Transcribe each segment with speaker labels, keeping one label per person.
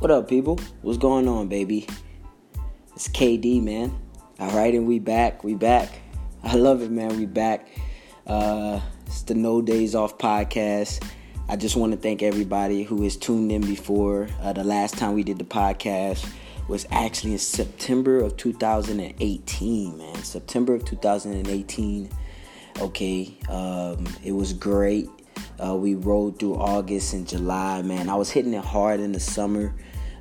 Speaker 1: What up, people? What's going on, baby? It's KD, man. All right, and we back. We back. I love it, man. We back. Uh, it's the No Days Off podcast. I just want to thank everybody who has tuned in before. Uh, the last time we did the podcast was actually in September of 2018, man. September of 2018. Okay, um, it was great. Uh, we rode through August and July, man. I was hitting it hard in the summer.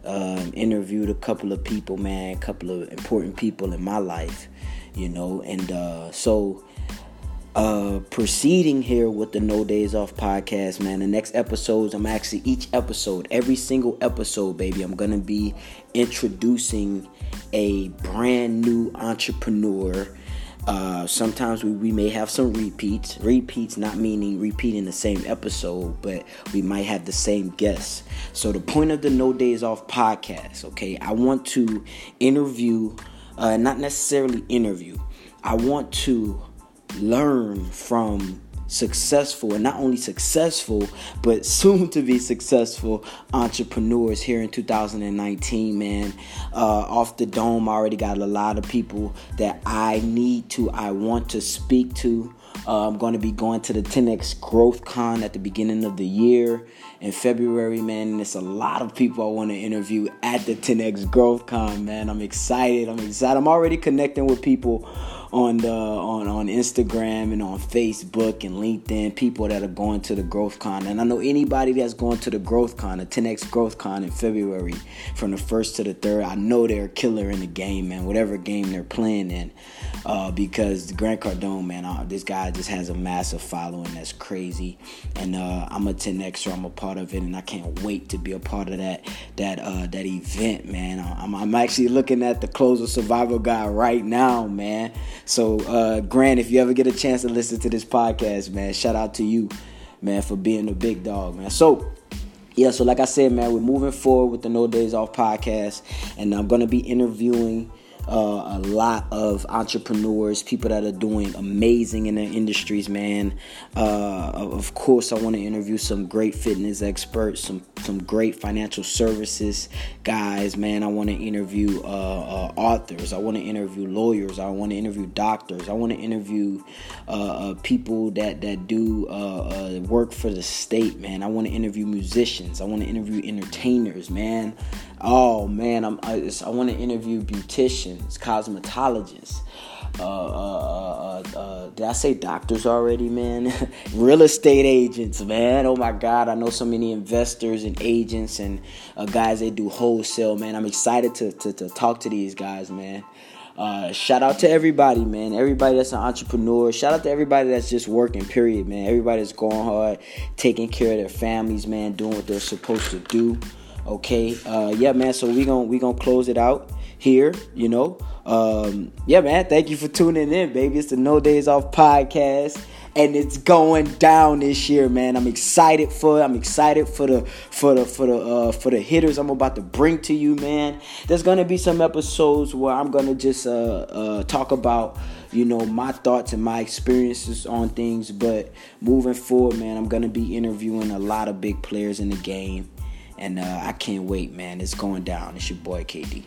Speaker 1: Um, interviewed a couple of people, man, a couple of important people in my life, you know, and uh, so uh proceeding here with the no days off podcast man the next episodes i'm actually each episode every single episode baby i'm gonna be introducing a brand new entrepreneur uh, sometimes we, we may have some repeats. Repeats not meaning repeating the same episode, but we might have the same guests. So the point of the No Days Off podcast, okay, I want to interview, uh, not necessarily interview. I want to learn from successful and not only successful but soon to be successful entrepreneurs here in 2019 man. Uh, off the dome I already got a lot of people that i need to i want to speak to. Uh, i'm going to be going to the 10x growth con at the beginning of the year in february man and it's a lot of people i want to interview at the 10x growth con man. I'm excited i'm excited. I'm already connecting with people on the on on Instagram and on Facebook and LinkedIn, people that are going to the Growth Con. And I know anybody that's going to the Growth Con, the 10X Growth Con in February, from the first to the third, I know they're a killer in the game, man. Whatever game they're playing in, uh, because Grant Cardone, man, uh, this guy just has a massive following that's crazy. And uh, I'm a 10Xer, I'm a part of it, and I can't wait to be a part of that that uh, that event, man. I'm, I'm actually looking at the Closer's Survival Guide right now, man. So, uh, Grant, if you ever get a chance to listen to this podcast, man, shout out to you, man, for being a big dog, man. So, yeah, so like I said, man, we're moving forward with the No Days Off podcast, and I'm gonna be interviewing uh, a lot of entrepreneurs, people that are doing amazing in their industries, man. Uh, of course, I want to interview some great fitness experts, some some great financial services guys, man. I want to interview uh, uh, authors. I want to interview lawyers. I want to interview doctors. I want to interview uh, uh, people that that do work for the state, man. I want to interview musicians. I want to interview entertainers, man. Oh man, I'm, I, I want to interview beauticians, cosmetologists. Uh, uh, uh, uh, did I say doctors already, man? Real estate agents, man. Oh my God, I know so many investors and agents and uh, guys that do wholesale, man. I'm excited to, to, to talk to these guys, man. Uh, shout out to everybody, man. Everybody that's an entrepreneur. Shout out to everybody that's just working, period, man. Everybody that's going hard, taking care of their families, man, doing what they're supposed to do. Okay, uh, yeah, man. So we gonna we gonna close it out here. You know, um, yeah, man. Thank you for tuning in, baby. It's the No Days Off podcast, and it's going down this year, man. I'm excited for. It. I'm excited for the for the for the uh, for the hitters I'm about to bring to you, man. There's gonna be some episodes where I'm gonna just uh, uh, talk about you know my thoughts and my experiences on things but moving forward man i'm gonna be interviewing a lot of big players in the game and uh, I can't wait, man. It's going down. It's your boy KD.